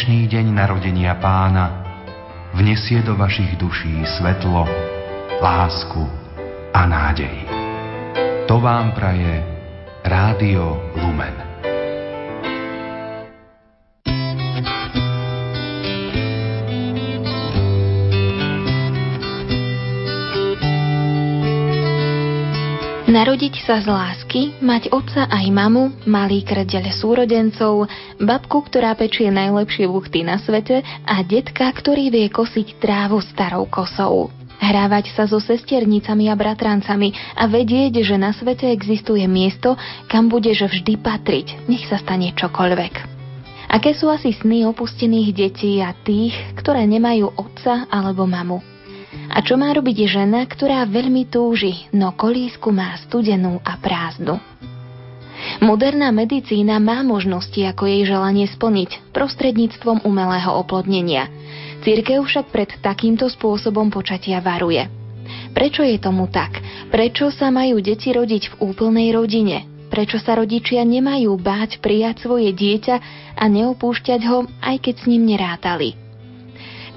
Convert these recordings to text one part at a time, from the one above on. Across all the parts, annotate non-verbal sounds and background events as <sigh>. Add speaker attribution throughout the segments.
Speaker 1: Dnešný deň narodenia pána vnesie do vašich duší svetlo, lásku a nádej. To vám praje Rádio Lumen.
Speaker 2: Narodiť sa z lásky, mať otca aj mamu, malý krdeľ súrodencov, babku, ktorá pečie najlepšie buchty na svete a detka, ktorý vie kosiť trávu starou kosou. Hrávať sa so sesternicami a bratrancami a vedieť, že na svete existuje miesto, kam budeš vždy patriť, nech sa stane čokoľvek. Aké sú asi sny opustených detí a tých, ktoré nemajú otca alebo mamu? A čo má robiť žena, ktorá veľmi túži, no kolísku má studenú a prázdnu? Moderná medicína má možnosti, ako jej želanie splniť prostredníctvom umelého oplodnenia. Církev však pred takýmto spôsobom počatia varuje. Prečo je tomu tak? Prečo sa majú deti rodiť v úplnej rodine? Prečo sa rodičia nemajú báť prijať svoje dieťa a neopúšťať ho, aj keď s ním nerátali?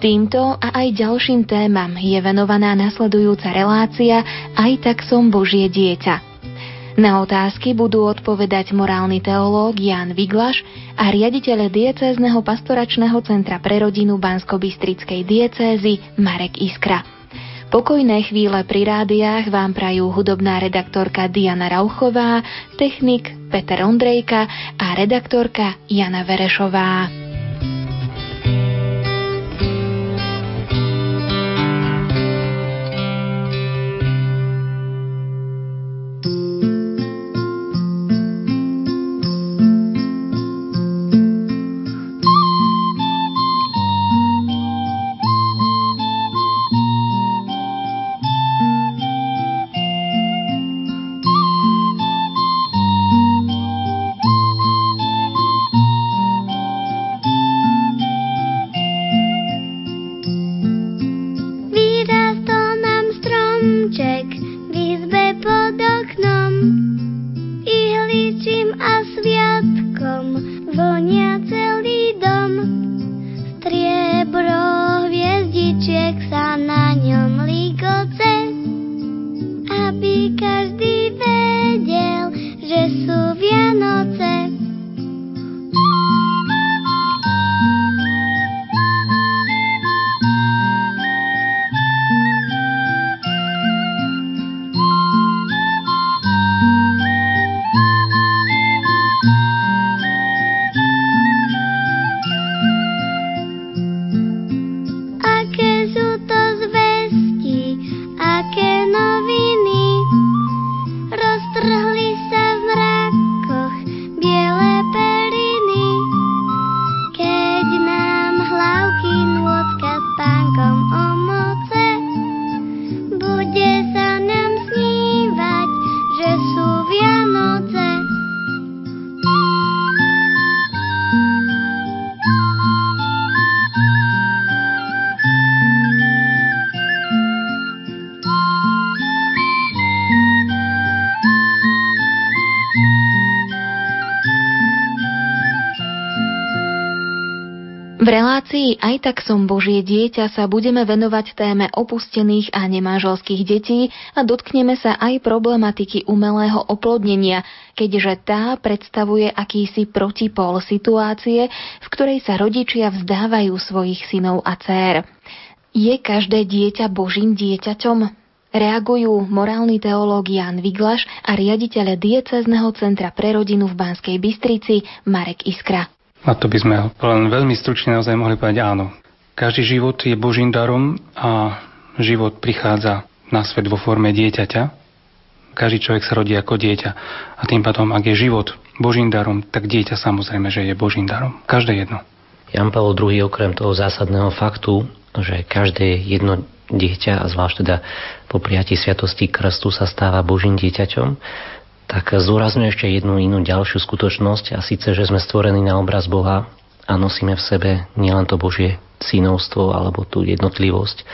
Speaker 2: Týmto a aj ďalším témam je venovaná nasledujúca relácia Aj tak som Božie dieťa. Na otázky budú odpovedať morálny teológ Jan Viglaš a riaditeľ diecézneho pastoračného centra pre rodinu Bansko-Bystrickej diecézy Marek Iskra. Pokojné chvíle pri rádiách vám prajú hudobná redaktorka Diana Rauchová, technik Peter Ondrejka a redaktorka Jana Verešová. Relácii Aj tak som Božie dieťa sa budeme venovať téme opustených a nemáželských detí a dotkneme sa aj problematiky umelého oplodnenia, keďže tá predstavuje akýsi protipol situácie, v ktorej sa rodičia vzdávajú svojich synov a dcér. Je každé dieťa Božím dieťaťom? Reagujú morálny teológ Jan Viglaš a riaditeľ diecezneho centra pre rodinu v Banskej Bystrici Marek Iskra.
Speaker 3: A to by sme len veľmi stručne naozaj mohli povedať áno. Každý život je Božím darom a život prichádza na svet vo forme dieťaťa. Každý človek sa rodí ako dieťa. A tým pádom, ak je život Božím darom, tak dieťa samozrejme, že je Božím darom. Každé jedno.
Speaker 4: Jan Pavel II okrem toho zásadného faktu, že každé jedno dieťa, a zvlášť teda po prijatí sviatosti krstu sa stáva Božím dieťaťom, tak zdôrazňujem ešte jednu inú ďalšiu skutočnosť a síce, že sme stvorení na obraz Boha a nosíme v sebe nielen to Božie synovstvo alebo tú jednotlivosť,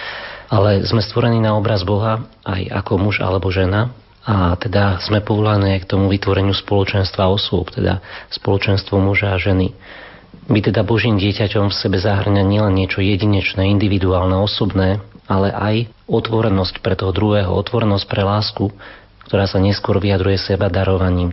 Speaker 4: ale sme stvorení na obraz Boha aj ako muž alebo žena a teda sme povolané k tomu vytvoreniu spoločenstva osôb, teda spoločenstvo muža a ženy. Byť teda Božím dieťaťom v sebe zahrňa nielen niečo jedinečné, individuálne, osobné, ale aj otvorenosť pre toho druhého, otvorenosť pre lásku, ktorá sa neskôr vyjadruje seba darovaním.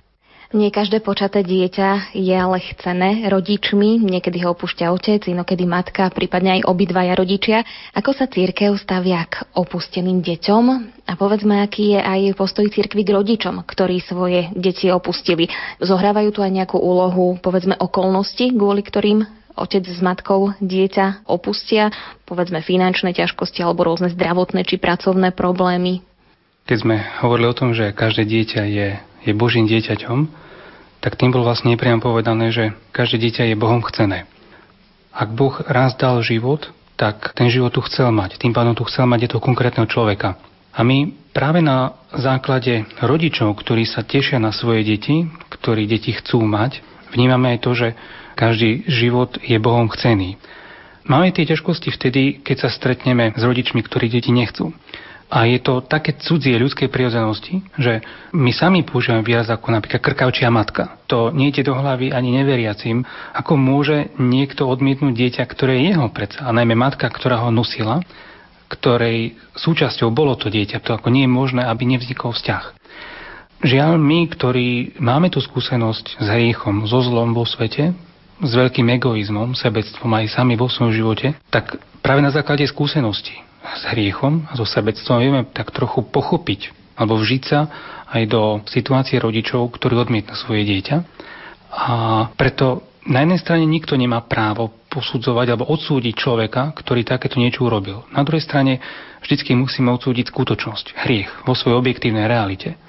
Speaker 2: Nie každé počaté dieťa je ale chcené rodičmi, niekedy ho opúšťa otec, inokedy matka, prípadne aj obidvaja rodičia. Ako sa církev stavia k opusteným deťom? A povedzme, aký je aj postoj církvy k rodičom, ktorí svoje deti opustili. Zohrávajú tu aj nejakú úlohu, povedzme, okolnosti, kvôli ktorým otec s matkou dieťa opustia, povedzme finančné ťažkosti alebo rôzne zdravotné či pracovné problémy.
Speaker 3: Keď sme hovorili o tom, že každé dieťa je je Božím dieťaťom, tak tým bol vlastne nepriam povedané, že každé dieťa je Bohom chcené. Ak Boh raz dal život, tak ten život tu chcel mať. Tým pádom tu chcel mať je to konkrétneho človeka. A my práve na základe rodičov, ktorí sa tešia na svoje deti, ktorí deti chcú mať, vnímame aj to, že každý život je Bohom chcený. Máme tie ťažkosti vtedy, keď sa stretneme s rodičmi, ktorí deti nechcú. A je to také cudzie ľudskej prirodzenosti, že my sami používame výraz ako napríklad krkavčia matka. To nejde do hlavy ani neveriacim, ako môže niekto odmietnúť dieťa, ktoré je jeho predsa, a najmä matka, ktorá ho nosila, ktorej súčasťou bolo to dieťa. To ako nie je možné, aby nevznikol vzťah. Žiaľ, my, ktorí máme tú skúsenosť s hriechom, so zlom vo svete, s veľkým egoizmom, sebectvom aj sami vo svojom živote, tak práve na základe skúsenosti s hriechom a so sebectvom vieme tak trochu pochopiť alebo vžiť sa aj do situácie rodičov, ktorí odmietnú svoje dieťa. A preto na jednej strane nikto nemá právo posudzovať alebo odsúdiť človeka, ktorý takéto niečo urobil. Na druhej strane vždycky musíme odsúdiť skutočnosť, hriech vo svojej objektívnej realite.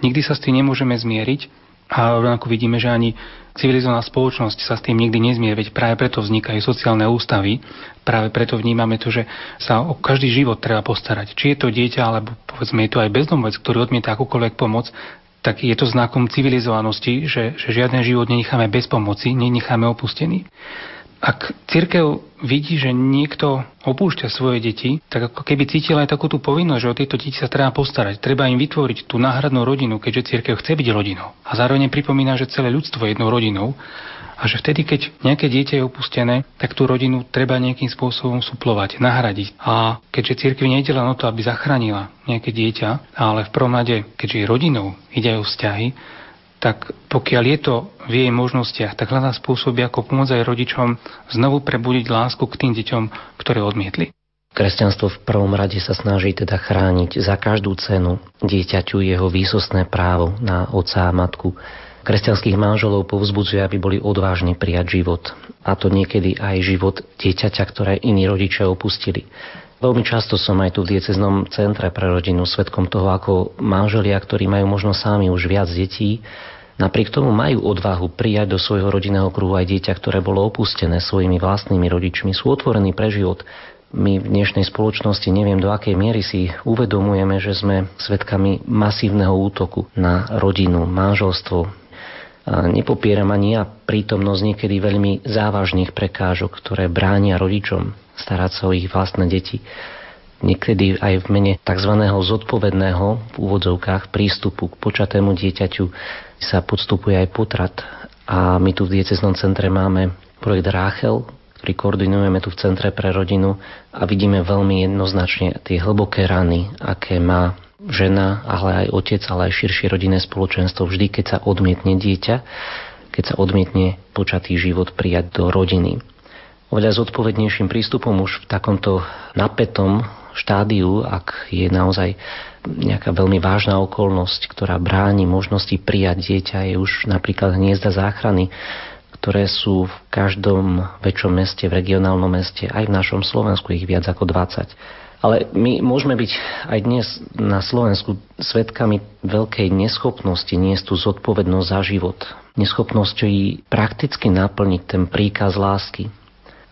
Speaker 3: Nikdy sa s tým nemôžeme zmieriť a rovnako vidíme, že ani civilizovaná spoločnosť sa s tým nikdy nezmie, veď práve preto vznikajú sociálne ústavy, práve preto vnímame to, že sa o každý život treba postarať. Či je to dieťa, alebo povedzme je to aj bezdomovec, ktorý odmieta akúkoľvek pomoc, tak je to znakom civilizovanosti, že, že žiaden život nenecháme bez pomoci, nenecháme opustený. Ak církev vidí, že niekto opúšťa svoje deti, tak ako keby cítila aj takú tú povinnosť, že o tieto deti sa treba postarať. Treba im vytvoriť tú náhradnú rodinu, keďže církev chce byť rodinou. A zároveň pripomína, že celé ľudstvo je jednou rodinou a že vtedy, keď nejaké dieťa je opustené, tak tú rodinu treba nejakým spôsobom suplovať, nahradiť. A keďže církev nejde len o to, aby zachránila nejaké dieťa, ale v prvom rade, keďže je rodinou, ide aj o vzťahy, tak pokiaľ je to v jej možnostiach, tak hľadá spôsoby, ako pomôcť aj rodičom znovu prebudiť lásku k tým deťom, ktoré odmietli.
Speaker 4: Kresťanstvo v prvom rade sa snaží teda chrániť za každú cenu dieťaťu jeho výsostné právo na otca a matku. Kresťanských manželov povzbudzuje, aby boli odvážni prijať život. A to niekedy aj život dieťaťa, ktoré iní rodičia opustili. Veľmi často som aj tu v dieceznom centre pre rodinu svetkom toho, ako manželia, ktorí majú možno sami už viac detí, napriek tomu majú odvahu prijať do svojho rodinného kruhu aj dieťa, ktoré bolo opustené svojimi vlastnými rodičmi, sú otvorení pre život. My v dnešnej spoločnosti neviem do akej miery si uvedomujeme, že sme svetkami masívneho útoku na rodinu, manželstvo, nepopieram ani ja prítomnosť niekedy veľmi závažných prekážok, ktoré bránia rodičom starať sa o ich vlastné deti. Niekedy aj v mene tzv. zodpovedného v úvodzovkách prístupu k počatému dieťaťu sa podstupuje aj potrat. A my tu v dieceznom centre máme projekt Ráchel, ktorý koordinujeme tu v Centre pre rodinu a vidíme veľmi jednoznačne tie hlboké rany, aké má žena, ale aj otec, ale aj širšie rodinné spoločenstvo vždy, keď sa odmietne dieťa, keď sa odmietne počatý život prijať do rodiny oveľa zodpovednejším prístupom už v takomto napätom štádiu, ak je naozaj nejaká veľmi vážna okolnosť, ktorá bráni možnosti prijať dieťa, je už napríklad hniezda záchrany, ktoré sú v každom väčšom meste, v regionálnom meste, aj v našom Slovensku ich viac ako 20. Ale my môžeme byť aj dnes na Slovensku svetkami veľkej neschopnosti niesť tú zodpovednosť za život. Neschopnosť prakticky naplniť ten príkaz lásky,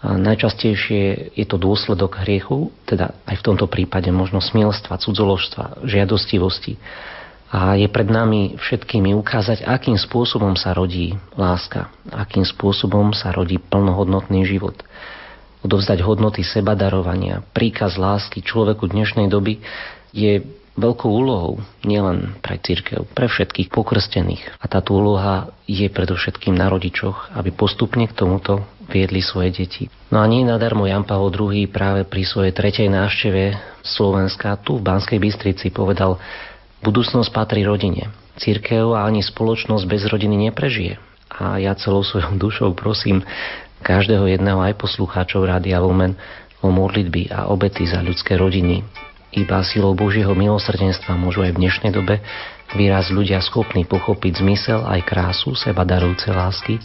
Speaker 4: najčastejšie je to dôsledok hriechu, teda aj v tomto prípade možno smielstva, cudzoložstva, žiadostivosti. A je pred nami všetkými ukázať, akým spôsobom sa rodí láska, akým spôsobom sa rodí plnohodnotný život.
Speaker 5: odovzdať hodnoty seba darovania, príkaz lásky človeku dnešnej doby je veľkou úlohou nielen pre církev, pre všetkých pokrstených. A táto úloha je predovšetkým na rodičoch, aby postupne k tomuto viedli svoje deti. No a nie nadarmo Jan Pavel II práve pri svojej tretej návšteve Slovenska tu v Banskej Bystrici povedal, budúcnosť patrí rodine. Církev a ani spoločnosť bez rodiny neprežije. A ja celou svojou <laughs> dušou prosím každého jedného aj poslucháčov Rádia Lumen o modlitby a obety za ľudské rodiny, iba silou Božieho milosrdenstva môžu aj v dnešnej dobe výraz ľudia schopní pochopiť zmysel aj krásu seba darujúce lásky,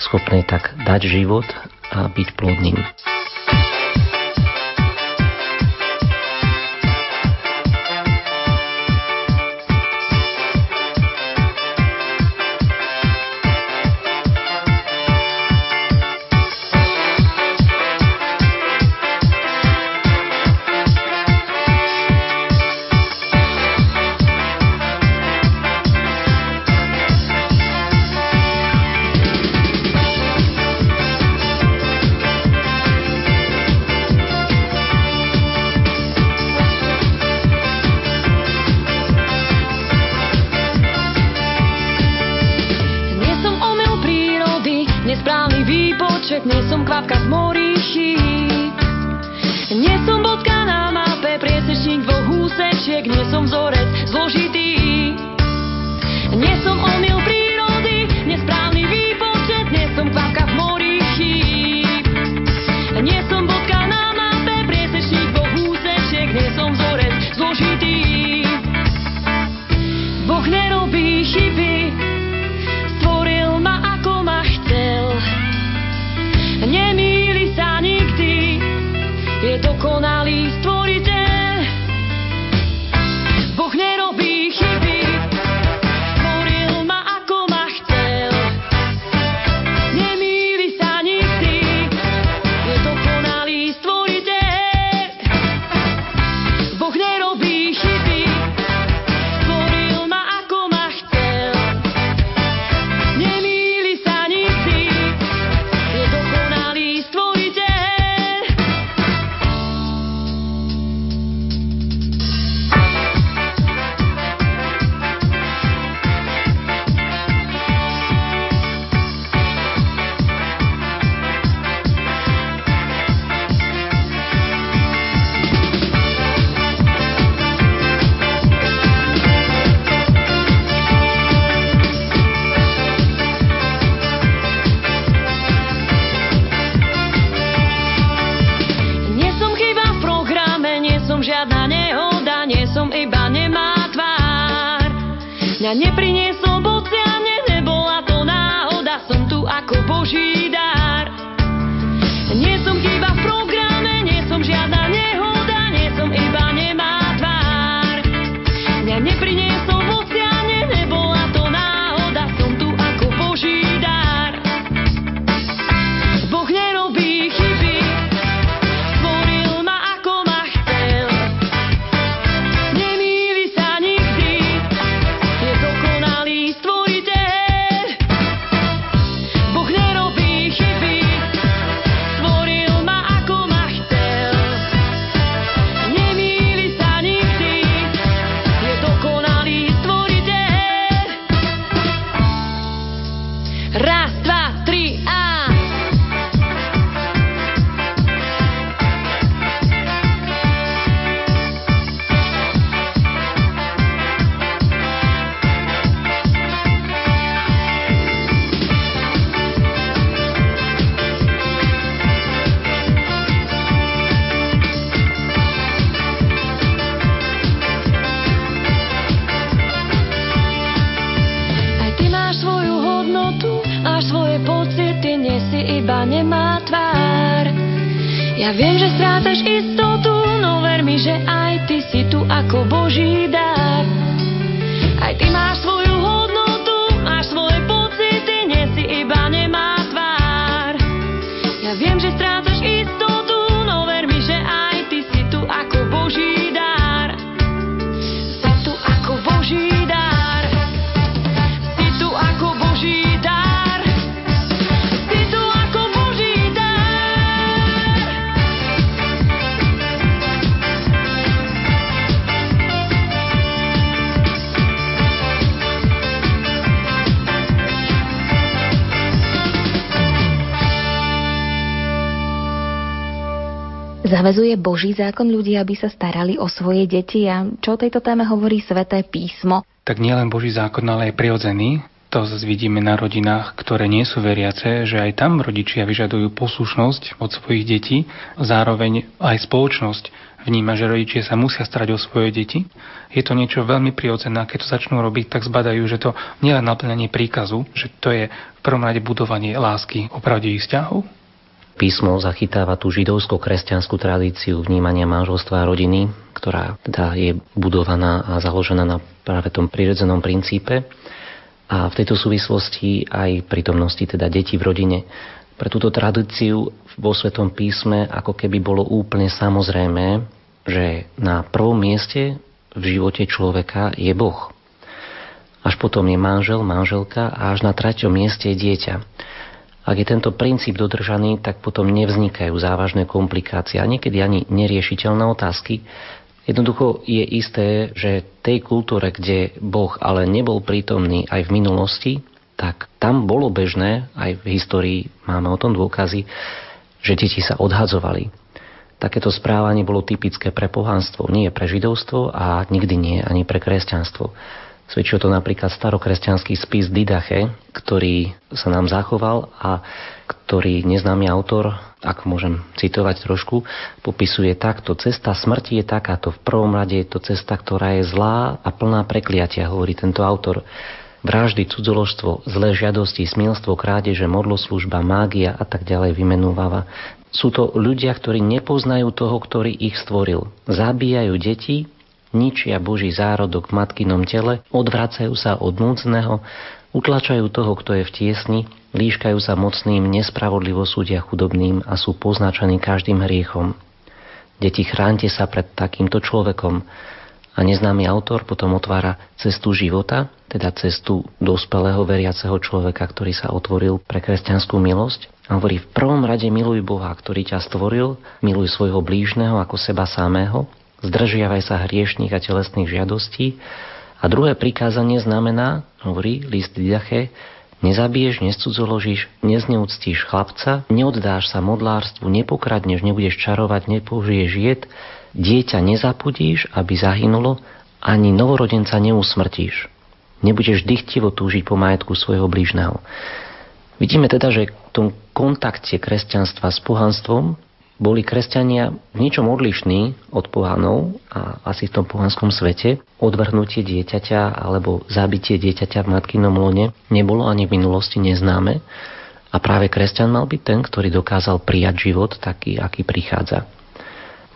Speaker 5: schopné tak dať život a byť plodným. mňa boci a mne nebola to náhoda, som tu ako Boží.
Speaker 2: Zavezuje Boží zákon ľudí, aby sa starali o svoje deti a čo o tejto téme hovorí Sveté písmo?
Speaker 3: Tak nielen Boží zákon, ale aj prirodzený. To vidíme na rodinách, ktoré nie sú veriace, že aj tam rodičia vyžadujú poslušnosť od svojich detí. Zároveň aj spoločnosť vníma, že rodičia sa musia starať o svoje deti. Je to niečo veľmi prirodzené. Keď to začnú robiť, tak zbadajú, že to nie je naplňanie príkazu, že to je v prvom rade budovanie lásky, opravdivých vzťahov,
Speaker 4: Písmo zachytáva tú židovsko-kresťanskú tradíciu vnímania manželstva a rodiny, ktorá teda je budovaná a založená na práve tom prirodzenom princípe. A v tejto súvislosti aj prítomnosti teda detí v rodine. Pre túto tradíciu vo Svetom písme ako keby bolo úplne samozrejme, že na prvom mieste v živote človeka je Boh. Až potom je manžel, manželka a až na treťom mieste je dieťa. Ak je tento princíp dodržaný, tak potom nevznikajú závažné komplikácie a niekedy ani neriešiteľné otázky. Jednoducho je isté, že tej kultúre, kde Boh ale nebol prítomný aj v minulosti, tak tam bolo bežné, aj v histórii máme o tom dôkazy, že deti sa odhadzovali. Takéto správanie bolo typické pre pohanstvo, nie pre židovstvo a nikdy nie ani pre kresťanstvo. Svedčí o to napríklad starokresťanský spis Didache, ktorý sa nám zachoval a ktorý neznámy autor, ak môžem citovať trošku, popisuje takto. Cesta smrti je takáto. V prvom rade je to cesta, ktorá je zlá a plná prekliatia, hovorí tento autor. Vraždy, cudzoložstvo, zlé žiadosti, smilstvo, krádeže, modloslužba, mágia a tak ďalej vymenúvava. Sú to ľudia, ktorí nepoznajú toho, ktorý ich stvoril. Zabíjajú deti, ničia Boží zárodok v matkinom tele, odvracajú sa od núdzneho, utlačajú toho, kto je v tiesni, líškajú sa mocným, nespravodlivo súdia chudobným a sú poznačení každým hriechom. Deti, chránte sa pred takýmto človekom. A neznámy autor potom otvára cestu života, teda cestu dospelého veriaceho človeka, ktorý sa otvoril pre kresťanskú milosť. A hovorí, v prvom rade miluj Boha, ktorý ťa stvoril, miluj svojho blížneho ako seba samého zdržiavaj sa hriešných a telesných žiadostí. A druhé prikázanie znamená, hovorí list Didache, nezabiješ, nescudzoložíš, nezneúctíš chlapca, neoddáš sa modlárstvu, nepokradneš, nebudeš čarovať, nepoužiješ jed, dieťa nezapudíš, aby zahynulo, ani novorodenca neusmrtíš. Nebudeš dychtivo túžiť po majetku svojho blížneho. Vidíme teda, že v tom kontakte kresťanstva s pohanstvom boli kresťania v ničom odlišní od pohanov a asi v tom pohanskom svete. Odvrhnutie dieťaťa alebo zabitie dieťaťa v matkinom lone nebolo ani v minulosti neznáme. A práve kresťan mal byť ten, ktorý dokázal prijať život taký, aký prichádza.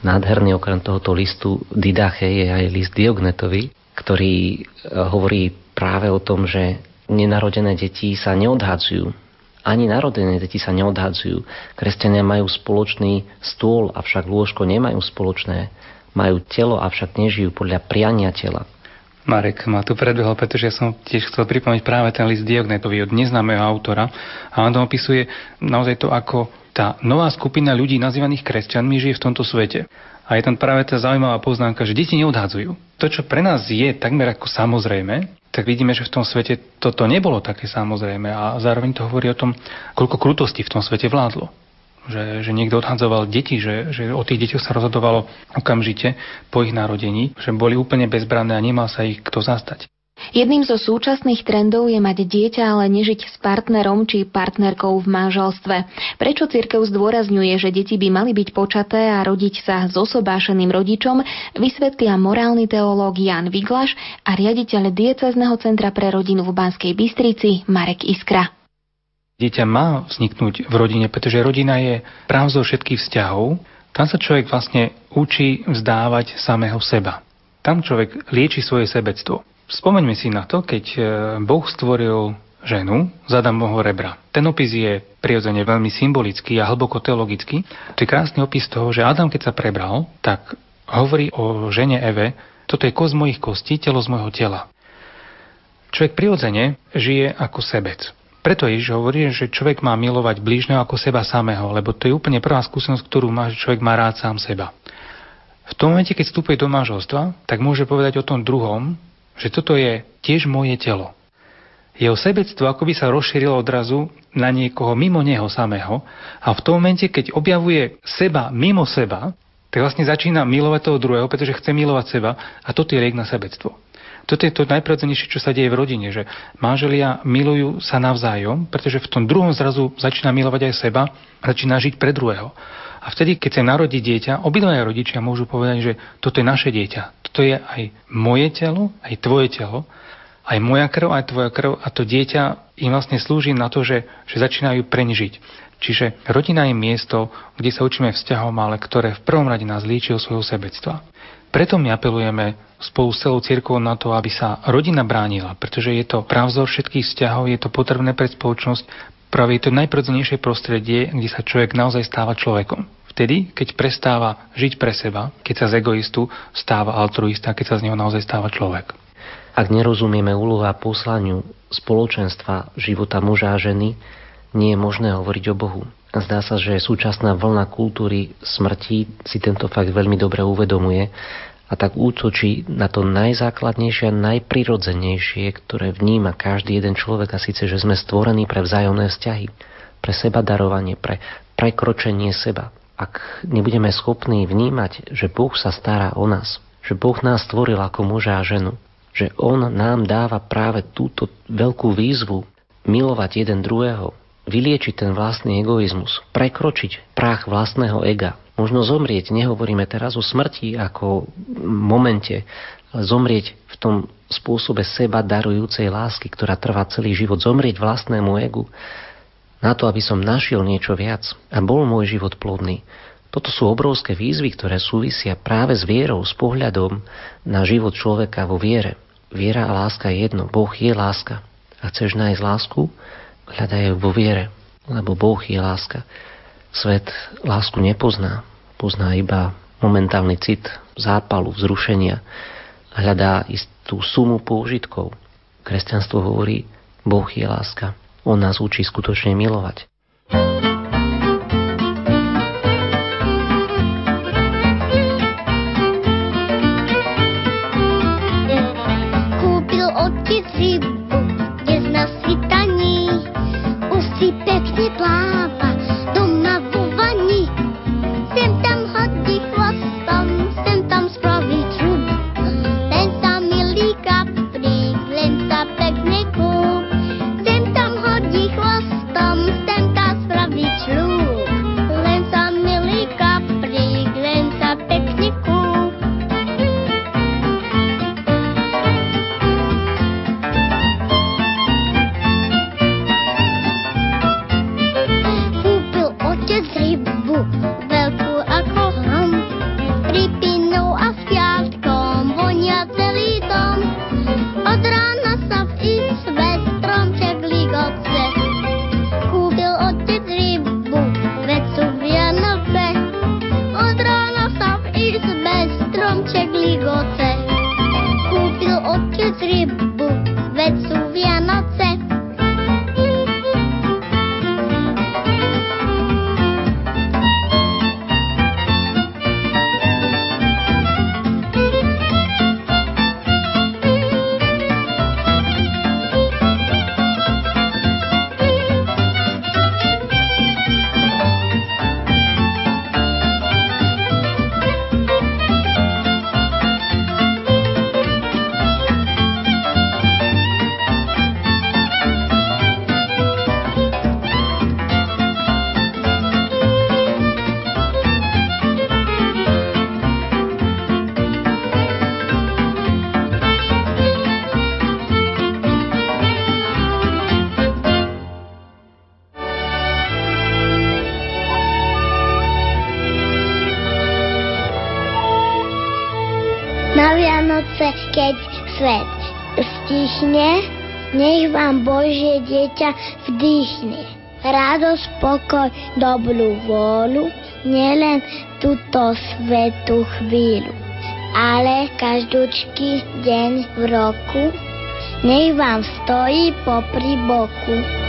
Speaker 4: Nádherný okrem tohoto listu Didache je aj list Diognetovi, ktorý e, hovorí práve o tom, že nenarodené deti sa neodhadzujú ani narodené deti sa neodhadzujú. Kresťania majú spoločný stôl, avšak lôžko nemajú spoločné. Majú telo, avšak nežijú podľa priania tela.
Speaker 3: Marek ma tu predbehol, pretože ja som tiež chcel pripomenúť práve ten list Diognetovi od neznámeho autora a on tam opisuje naozaj to, ako tá nová skupina ľudí nazývaných kresťanmi žije v tomto svete. A je tam práve tá zaujímavá poznámka, že deti neodhadzujú. To, čo pre nás je takmer ako samozrejme, tak vidíme, že v tom svete toto nebolo také samozrejme a zároveň to hovorí o tom, koľko krutosti v tom svete vládlo. Že, že niekto odhadzoval deti, že, že o tých deťoch sa rozhodovalo okamžite po ich narodení, že boli úplne bezbranné a nemal sa ich kto zastať.
Speaker 2: Jedným zo súčasných trendov je mať dieťa, ale nežiť s partnerom či partnerkou v manželstve. Prečo cirkev zdôrazňuje, že deti by mali byť počaté a rodiť sa s osobášeným rodičom, vysvetlia morálny teológ Jan Viglaš a riaditeľ diecezneho centra pre rodinu v Banskej Bystrici Marek Iskra.
Speaker 3: Dieťa má vzniknúť v rodine, pretože rodina je právzo všetkých vzťahov. Tam sa človek vlastne učí vzdávať samého seba. Tam človek lieči svoje sebectvo. Spomeňme si na to, keď e, Boh stvoril ženu z Adamovho rebra. Ten opis je prirodzene veľmi symbolický a hlboko teologický. To je krásny opis toho, že Adam, keď sa prebral, tak hovorí o žene Eve, toto je kost mojich kostí, telo z môjho tela. Človek prirodzene žije ako sebec. Preto Ježiš hovorí, že človek má milovať blížneho ako seba samého, lebo to je úplne prvá skúsenosť, ktorú má, že človek má rád sám seba. V tom momente, keď vstupuje do manželstva, tak môže povedať o tom druhom, že toto je tiež moje telo. Jeho sebectvo ako by sa rozšírilo odrazu na niekoho mimo neho samého a v tom momente, keď objavuje seba mimo seba, tak vlastne začína milovať toho druhého, pretože chce milovať seba a toto je riek na sebectvo. Toto je to najprirodzenejšie, čo sa deje v rodine, že manželia milujú sa navzájom, pretože v tom druhom zrazu začína milovať aj seba a začína žiť pre druhého. A vtedy, keď sa narodí dieťa, obidvaja rodičia môžu povedať, že toto je naše dieťa. Toto je aj moje telo, aj tvoje telo, aj moja krv, aj tvoja krv a to dieťa im vlastne slúži na to, že, že začínajú preň. Čiže rodina je miesto, kde sa učíme vzťahom, ale ktoré v prvom rade nás líči o svojho sebectva. Preto my apelujeme spolu s celou cirkvou na to, aby sa rodina bránila, pretože je to pravzor všetkých vzťahov, je to potrebné pre spoločnosť, práve je to najprodzenejšie prostredie, kde sa človek naozaj stáva človekom. Vtedy, keď prestáva žiť pre seba, keď sa z egoistu stáva altruista, keď sa z neho naozaj stáva človek.
Speaker 4: Ak nerozumieme úlohu a poslaniu spoločenstva života muža a ženy, nie je možné hovoriť o Bohu. Zdá sa, že súčasná vlna kultúry smrti si tento fakt veľmi dobre uvedomuje a tak útočí na to najzákladnejšie a najprirodzenejšie, ktoré vníma každý jeden človek a síce, že sme stvorení pre vzájomné vzťahy, pre seba darovanie, pre prekročenie seba. Ak nebudeme schopní vnímať, že Boh sa stará o nás, že Boh nás stvoril ako muža a ženu, že On nám dáva práve túto veľkú výzvu milovať jeden druhého, vyliečiť ten vlastný egoizmus, prekročiť prach vlastného ega, možno zomrieť, nehovoríme teraz o smrti ako momente, ale zomrieť v tom spôsobe seba darujúcej lásky, ktorá trvá celý život, zomrieť vlastnému egu, na to, aby som našiel niečo viac a bol môj život plodný. Toto sú obrovské výzvy, ktoré súvisia práve s vierou, s pohľadom na život človeka vo viere. Viera a láska je jedno. Boh je láska. A chceš nájsť lásku? Hľadajú vo viere, lebo Boh je láska. Svet lásku nepozná, pozná iba momentálny cit zápalu, vzrušenia. Hľadá istú sumu použitkov. Kresťanstvo hovorí, Boh je láska. On nás učí skutočne milovať.
Speaker 6: Keď svet stichne, nech vám Božie dieťa vdýchne. Radosť, pokoj, dobrú vôľu, nielen túto svetú chvíľu, ale každúčky deň v roku, nech vám stojí popri boku.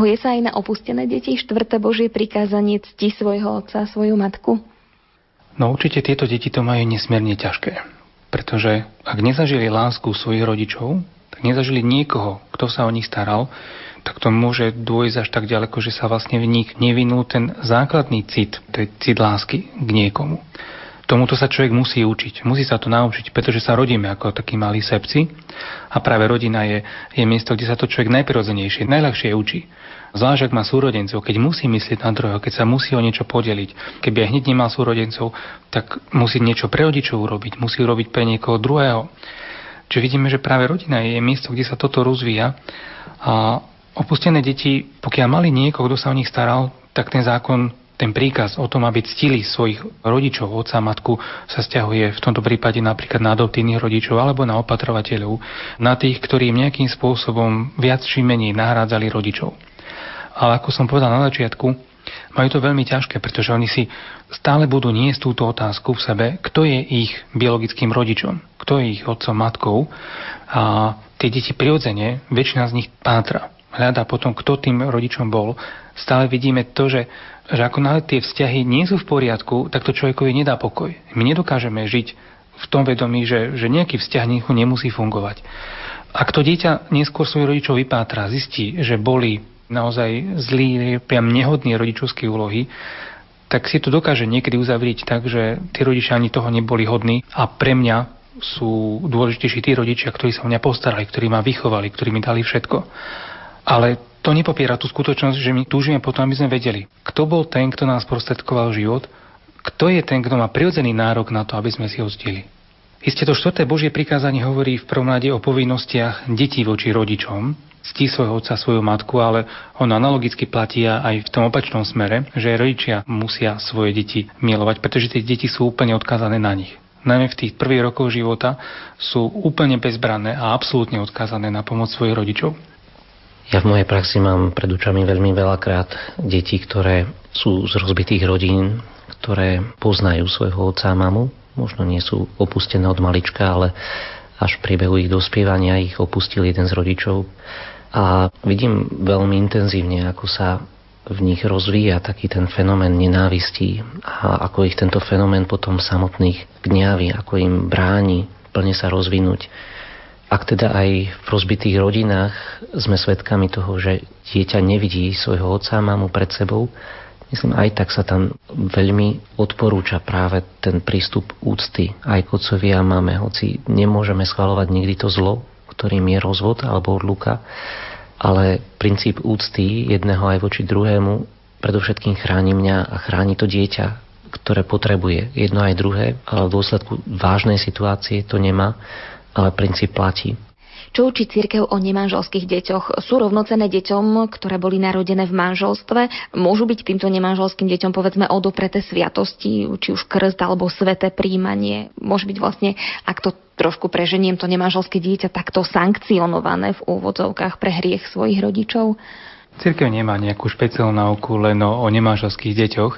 Speaker 2: Vzťahuje sa aj na opustené deti štvrté Božie prikázanie cti svojho otca svoju matku?
Speaker 3: No určite tieto deti to majú nesmierne ťažké. Pretože ak nezažili lásku svojich rodičov, tak nezažili niekoho, kto sa o nich staral, tak to môže dôjsť až tak ďaleko, že sa vlastne v nich nevinú ten základný cit, to je cit lásky k niekomu. Tomuto sa človek musí učiť. Musí sa to naučiť, pretože sa rodíme ako takí malí sebci a práve rodina je, je miesto, kde sa to človek najprirodzenejšie, najľahšie učí. Zvlášť ak má súrodencov, keď musí myslieť na druhého, keď sa musí o niečo podeliť. Keby aj hneď nemal súrodencov, tak musí niečo pre rodičov urobiť, musí urobiť pre niekoho druhého. Čiže vidíme, že práve rodina je miesto, kde sa toto rozvíja a opustené deti, pokiaľ mali niekoho, kto sa o nich staral, tak ten zákon ten príkaz o tom, aby ctili svojich rodičov, otca matku, sa stiahuje v tomto prípade napríklad na adoptívnych rodičov alebo na opatrovateľov, na tých, ktorí nejakým spôsobom viac či menej nahrádzali rodičov. Ale ako som povedal na začiatku, majú to veľmi ťažké, pretože oni si stále budú niesť túto otázku v sebe, kto je ich biologickým rodičom, kto je ich otcom, matkou a tie deti prirodzene, väčšina z nich pátra hľadá potom, kto tým rodičom bol, stále vidíme to, že že ako náhle tie vzťahy nie sú v poriadku, tak to človekovi nedá pokoj. My nedokážeme žiť v tom vedomí, že, že nejaký vzťah nemusí fungovať. Ak to dieťa neskôr svojich rodičov vypátra, zistí, že boli naozaj zlí, priam nehodní rodičovské úlohy, tak si to dokáže niekedy uzavrieť tak, že tí rodičia ani toho neboli hodní a pre mňa sú dôležitejší tí rodičia, ktorí sa o mňa postarali, ktorí ma vychovali, ktorí mi dali všetko. Ale to nepopiera tú skutočnosť, že my túžime potom, aby sme vedeli, kto bol ten, kto nás prostredkoval život, kto je ten, kto má prirodzený nárok na to, aby sme si ho zdili. Isté to štvrté Božie prikázanie hovorí v prvom rade o povinnostiach detí voči rodičom, ctí svojho otca, svoju matku, ale ono analogicky platí aj v tom opačnom smere, že rodičia musia svoje deti milovať, pretože tie deti sú úplne odkázané na nich. Najmä v tých prvých rokoch života sú úplne bezbranné a absolútne odkázané na pomoc svojich rodičov.
Speaker 4: Ja v mojej praxi mám pred očami veľmi veľakrát deti, ktoré sú z rozbitých rodín, ktoré poznajú svojho otca a mamu. Možno nie sú opustené od malička, ale až v priebehu ich dospievania ich opustil jeden z rodičov. A vidím veľmi intenzívne, ako sa v nich rozvíja taký ten fenomén nenávistí a ako ich tento fenomén potom samotných gňaví, ako im bráni plne sa rozvinúť ak teda aj v rozbitých rodinách sme svedkami toho, že dieťa nevidí svojho otca a mamu pred sebou, myslím, aj tak sa tam veľmi odporúča práve ten prístup úcty aj k otcovi a mame, hoci nemôžeme schvalovať nikdy to zlo, ktorým je rozvod alebo odluka, ale princíp úcty jedného aj voči druhému predovšetkým chráni mňa a chráni to dieťa, ktoré potrebuje jedno aj druhé, ale v dôsledku vážnej situácie to nemá ale princíp platí.
Speaker 2: Čo učí církev o nemanželských deťoch? Sú rovnocené deťom, ktoré boli narodené v manželstve? Môžu byť týmto nemanželským deťom povedzme odopreté sviatosti, či už krst alebo sveté príjmanie? Môže byť vlastne, ak to trošku preženiem, to nemanželské dieťa takto sankcionované v úvodzovkách pre hriech svojich rodičov?
Speaker 3: Církev nemá nejakú špeciálnu náuku len o, o nemanželských deťoch.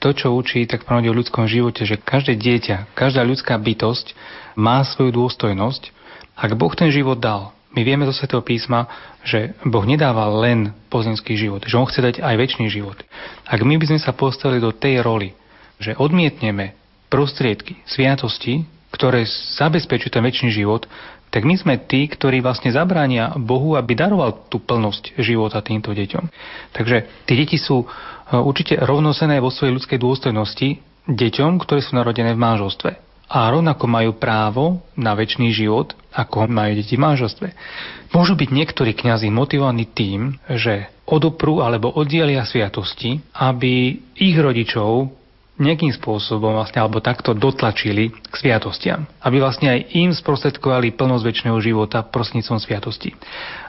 Speaker 3: To, čo učí, tak v o ľudskom živote, že každé dieťa, každá ľudská bytosť má svoju dôstojnosť. Ak Boh ten život dal, my vieme zo Svetého písma, že Boh nedáva len pozemský život, že On chce dať aj väčší život. Ak my by sme sa postavili do tej roli, že odmietneme prostriedky, sviatosti, ktoré zabezpečujú ten väčší život, tak my sme tí, ktorí vlastne zabránia Bohu, aby daroval tú plnosť života týmto deťom. Takže tie deti sú určite rovnosené vo svojej ľudskej dôstojnosti deťom, ktoré sú narodené v manželstve a rovnako majú právo na väčší život, ako majú deti v manželstve. Môžu byť niektorí kňazi motivovaní tým, že odoprú alebo oddielia sviatosti, aby ich rodičov nejakým spôsobom vlastne, alebo takto dotlačili k sviatostiam. Aby vlastne aj im sprostredkovali plnosť väčšného života prostredníctvom sviatosti.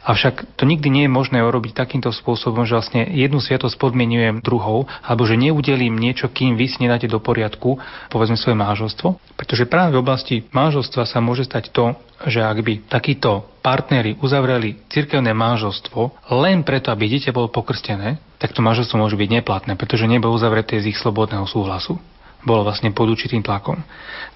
Speaker 3: Avšak to nikdy nie je možné urobiť takýmto spôsobom, že vlastne jednu sviatosť podmienujem druhou, alebo že neudelím niečo, kým vy si do poriadku, povedzme svoje manželstvo. Pretože práve v oblasti manželstva sa môže stať to, že ak by takíto partnery uzavreli cirkevné manželstvo len preto, aby dieťa bolo pokrstené, tak to manželstvo môže byť neplatné, pretože nebolo uzavreté z ich slobodného súhlasu. bolo vlastne pod určitým tlakom.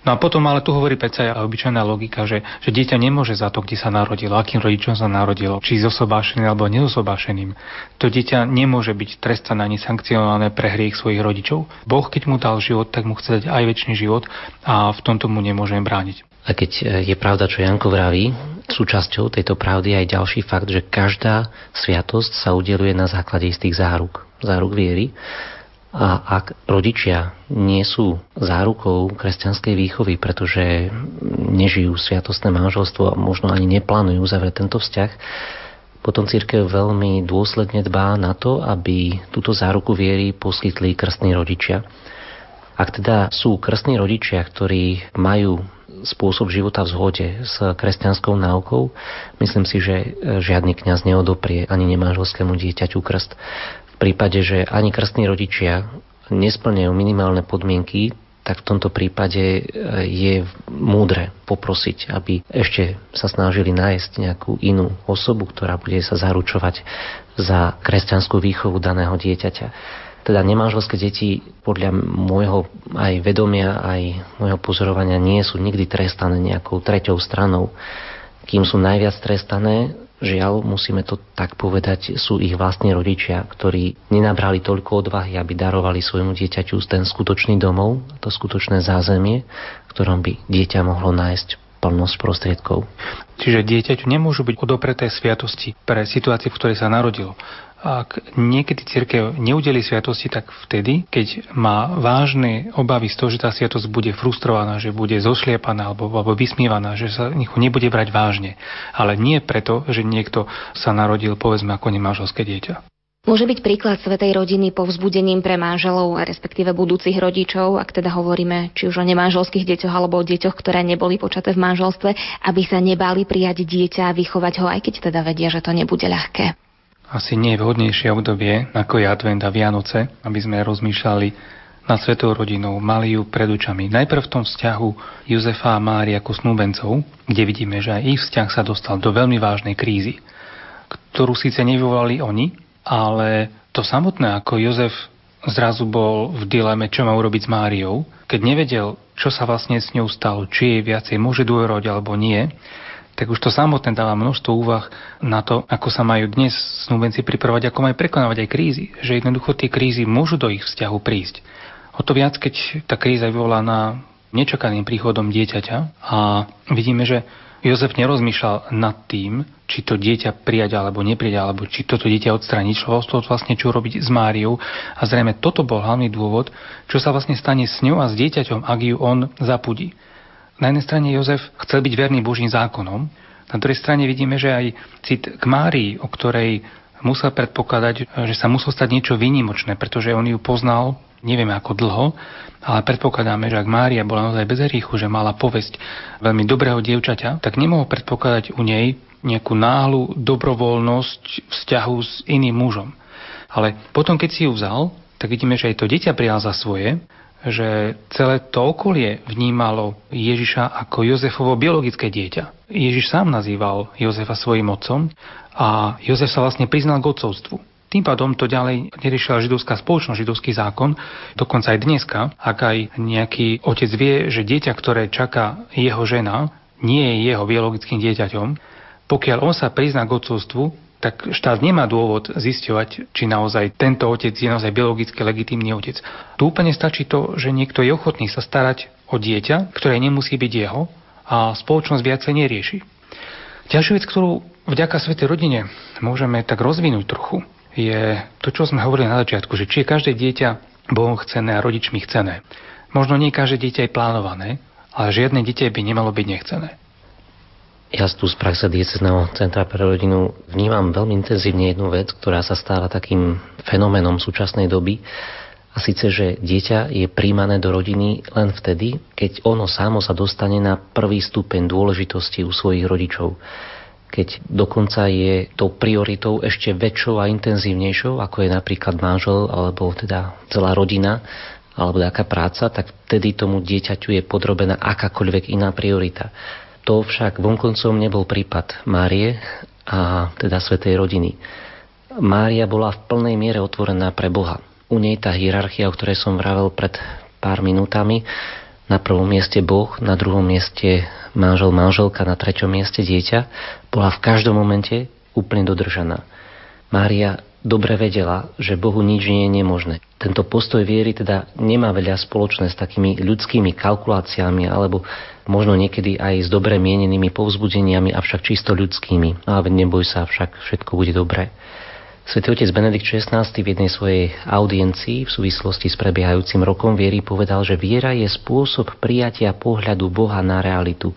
Speaker 3: No a potom ale tu hovorí predsa aj obyčajná logika, že, že dieťa nemôže za to, kde sa narodilo, akým rodičom sa narodilo, či zosobášeným alebo nezosobášeným. To dieťa nemôže byť trestané ani sankcionované pre hriech svojich rodičov. Boh, keď mu dal život, tak mu chce dať aj väčší život a v tomto mu nemôžem brániť.
Speaker 4: A keď je pravda, čo Janko vraví, súčasťou tejto pravdy je aj ďalší fakt, že každá sviatosť sa udeluje na základe istých záruk. Záruk viery. A ak rodičia nie sú zárukou kresťanskej výchovy, pretože nežijú sviatostné manželstvo a možno ani neplánujú uzavrieť tento vzťah, potom církev veľmi dôsledne dbá na to, aby túto záruku viery poskytli krstní rodičia. Ak teda sú krstní rodičia, ktorí majú spôsob života v zhode s kresťanskou náukou, myslím si, že žiadny kňaz neodoprie ani nemáželskému dieťaťu krst. V prípade, že ani krstní rodičia nesplňajú minimálne podmienky, tak v tomto prípade e, je múdre poprosiť, aby ešte sa snažili nájsť nejakú inú osobu, ktorá bude sa zaručovať za kresťanskú výchovu daného dieťaťa. Teda nemanželské deti podľa môjho aj vedomia, aj môjho pozorovania nie sú nikdy trestané nejakou treťou stranou. Kým sú najviac trestané, Žiaľ, musíme to tak povedať, sú ich vlastní rodičia, ktorí nenabrali toľko odvahy, aby darovali svojmu dieťaťu ten skutočný domov, to skutočné zázemie, v ktorom by dieťa mohlo nájsť plnosť prostriedkov.
Speaker 3: Čiže dieťaťu nemôžu byť odopreté sviatosti pre situáciu, v ktorej sa narodilo ak niekedy církev neudeli sviatosti, tak vtedy, keď má vážne obavy z toho, že tá sviatosť bude frustrovaná, že bude zošliepaná alebo, alebo vysmievaná, že sa ho nebude brať vážne. Ale nie preto, že niekto sa narodil, povedzme, ako nemáželské dieťa.
Speaker 2: Môže byť príklad svetej rodiny povzbudením pre manželov, respektíve budúcich rodičov, ak teda hovoríme či už o nemanželských deťoch alebo o deťoch, ktoré neboli počaté v manželstve, aby sa nebali prijať dieťa a vychovať ho, aj keď teda vedia, že to nebude ľahké
Speaker 3: asi nie je vhodnejšie obdobie, ako je Advent a Vianoce, aby sme rozmýšľali nad svetou rodinou, mali ju pred očami. Najprv v tom vzťahu Jozefa a Mári ako snúbencov, kde vidíme, že aj ich vzťah sa dostal do veľmi vážnej krízy, ktorú síce nevyvolali oni, ale to samotné, ako Jozef zrazu bol v dileme, čo má urobiť s Máriou, keď nevedel, čo sa vlastne s ňou stalo, či jej viacej môže dôverovať alebo nie, tak už to samotné dáva množstvo úvah na to, ako sa majú dnes snúbenci pripravať, ako majú prekonávať aj krízy. Že jednoducho tie krízy môžu do ich vzťahu prísť. O to viac, keď tá kríza je vyvolaná nečakaným príchodom dieťaťa a vidíme, že Jozef nerozmýšľal nad tým, či to dieťa prijať alebo neprijať, alebo či toto dieťa odstrániť. To vlastne, čo robiť s Máriou. A zrejme toto bol hlavný dôvod, čo sa vlastne stane s ňou a s dieťaťom, ak ju on zapudí. Na jednej strane Jozef chcel byť verný Božím zákonom, na druhej strane vidíme, že aj cit k Márii, o ktorej musel predpokladať, že sa muselo stať niečo výnimočné, pretože on ju poznal, nevieme ako dlho, ale predpokladáme, že ak Mária bola naozaj bez hríchu, že mala povesť veľmi dobrého dievčaťa, tak nemohol predpokladať u nej nejakú náhlu dobrovoľnosť vzťahu s iným mužom. Ale potom, keď si ju vzal, tak vidíme, že aj to dieťa prijal za svoje že celé to okolie vnímalo Ježiša ako Jozefovo biologické dieťa. Ježiš sám nazýval Jozefa svojim otcom a Jozef sa vlastne priznal k otcovstvu. Tým pádom to ďalej neriešila židovská spoločnosť, židovský zákon. Dokonca aj dneska, ak aj nejaký otec vie, že dieťa, ktoré čaká jeho žena, nie je jeho biologickým dieťaťom, pokiaľ on sa prizná k otcovstvu, tak štát nemá dôvod zisťovať, či naozaj tento otec je naozaj biologicky legitímny otec. Tu úplne stačí to, že niekto je ochotný sa starať o dieťa, ktoré nemusí byť jeho a spoločnosť viacej nerieši. Ďalšia vec, ktorú vďaka Svetej rodine môžeme tak rozvinúť trochu, je to, čo sme hovorili na začiatku, že či je každé dieťa Bohom chcené a rodičmi chcené. Možno nie každé dieťa je plánované, ale žiadne dieťa by nemalo byť nechcené.
Speaker 4: Ja tu z praxe diecezného centra pre rodinu vnímam veľmi intenzívne jednu vec, ktorá sa stáva takým fenoménom súčasnej doby. A síce, že dieťa je príjmané do rodiny len vtedy, keď ono samo sa dostane na prvý stupeň dôležitosti u svojich rodičov. Keď dokonca je tou prioritou ešte väčšou a intenzívnejšou, ako je napríklad manžel alebo teda celá rodina, alebo nejaká práca, tak vtedy tomu dieťaťu je podrobená akákoľvek iná priorita. To však vonkoncom nebol prípad Márie a teda Svetej rodiny. Mária bola v plnej miere otvorená pre Boha. U nej tá hierarchia, o ktorej som vravel pred pár minútami. Na prvom mieste Boh, na druhom mieste manžel, manželka, na treťom mieste dieťa, bola v každom momente úplne dodržaná. Mária dobre vedela, že Bohu nič nie je nemožné. Tento postoj viery teda nemá veľa spoločné s takými ľudskými kalkuláciami alebo možno niekedy aj s dobre mienenými povzbudeniami, avšak čisto ľudskými. Ale neboj sa, však všetko bude dobré. Svetý otec Benedikt XVI v jednej svojej audiencii v súvislosti s prebiehajúcim rokom viery povedal, že viera je spôsob prijatia pohľadu Boha na realitu.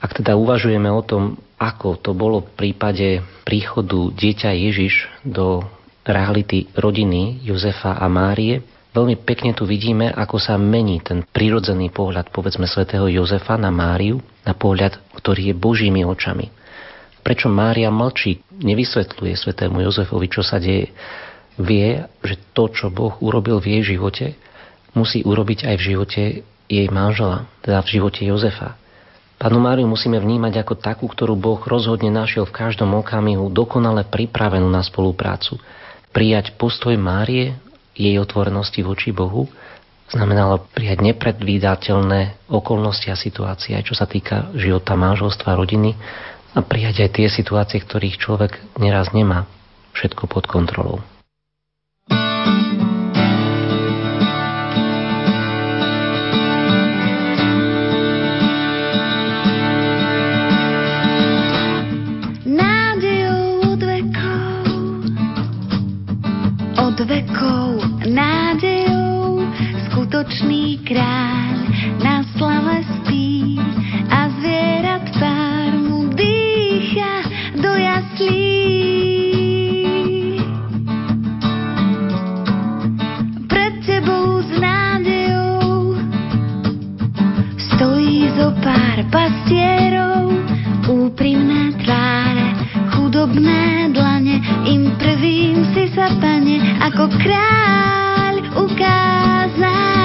Speaker 4: Ak teda uvažujeme o tom, ako to bolo v prípade príchodu dieťa Ježiš do reality rodiny Jozefa a Márie, veľmi pekne tu vidíme, ako sa mení ten prirodzený pohľad, povedzme, svätého Jozefa na Máriu, na pohľad, ktorý je Božími očami. Prečo Mária mlčí, nevysvetľuje svetému Jozefovi, čo sa deje. Vie, že to, čo Boh urobil v jej živote, musí urobiť aj v živote jej manžela, teda v živote Jozefa. Panu Máriu musíme vnímať ako takú, ktorú Boh rozhodne našiel v každom okamihu dokonale pripravenú na spoluprácu. Prijať postoj Márie, jej otvorenosti voči Bohu, znamenalo prijať nepredvídateľné okolnosti a situácie, aj čo sa týka života manželstva, rodiny a prijať aj tie situácie, ktorých človek neraz nemá všetko pod kontrolou.
Speaker 7: Pastierov úprimné tváre, chudobné dlane im prvým si sa pane ako kráľ ukázal.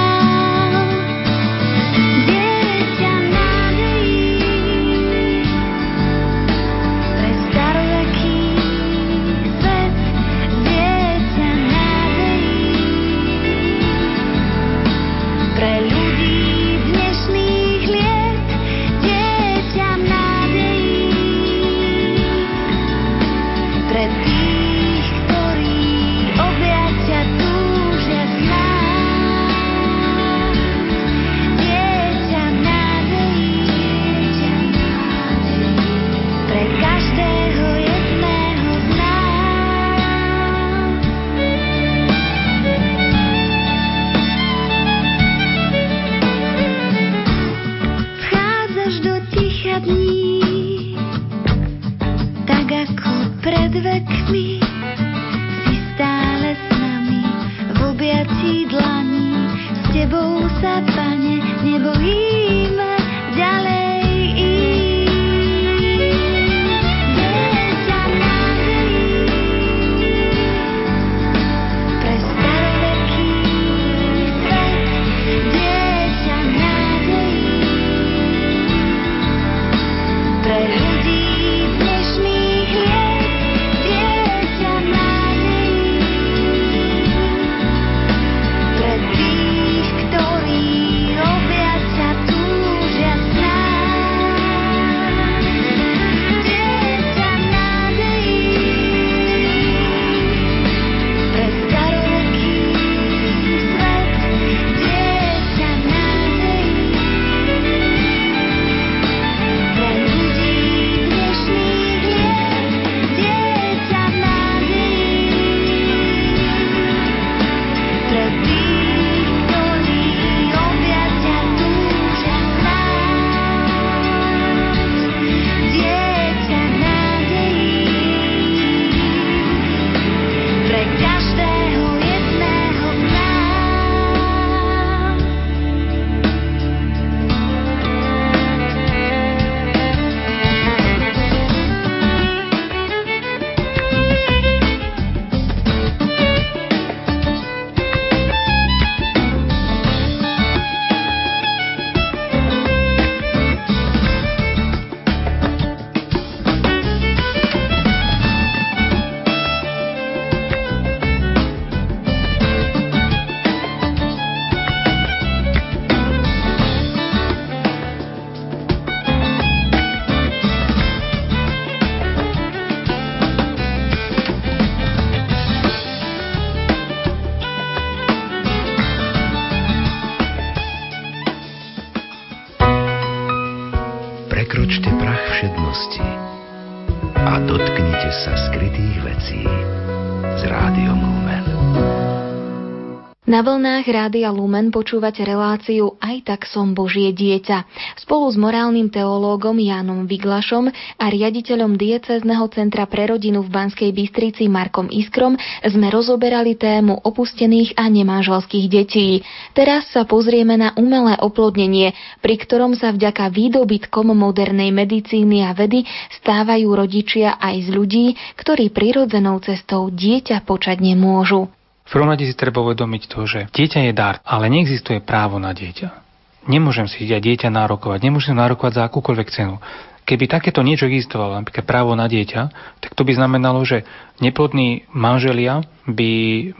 Speaker 2: Vlnách Rádia Lumen počúvate reláciu Aj tak som Božie dieťa. Spolu s morálnym teológom Jánom Viglašom a riaditeľom diecezneho centra pre rodinu v Banskej Bystrici Markom Iskrom sme rozoberali tému opustených a nemáželských detí. Teraz sa pozrieme na umelé oplodnenie, pri ktorom sa vďaka výdobytkom modernej medicíny a vedy stávajú rodičia aj z ľudí, ktorí prirodzenou cestou dieťa počať nemôžu.
Speaker 3: V prvom rade si treba uvedomiť to, že dieťa je dar, ale neexistuje právo na dieťa. Nemôžem si ja dieťa nárokovať, nemôžem nárokovať za akúkoľvek cenu. Keby takéto niečo existovalo, napríklad právo na dieťa, tak to by znamenalo, že neplodní manželia by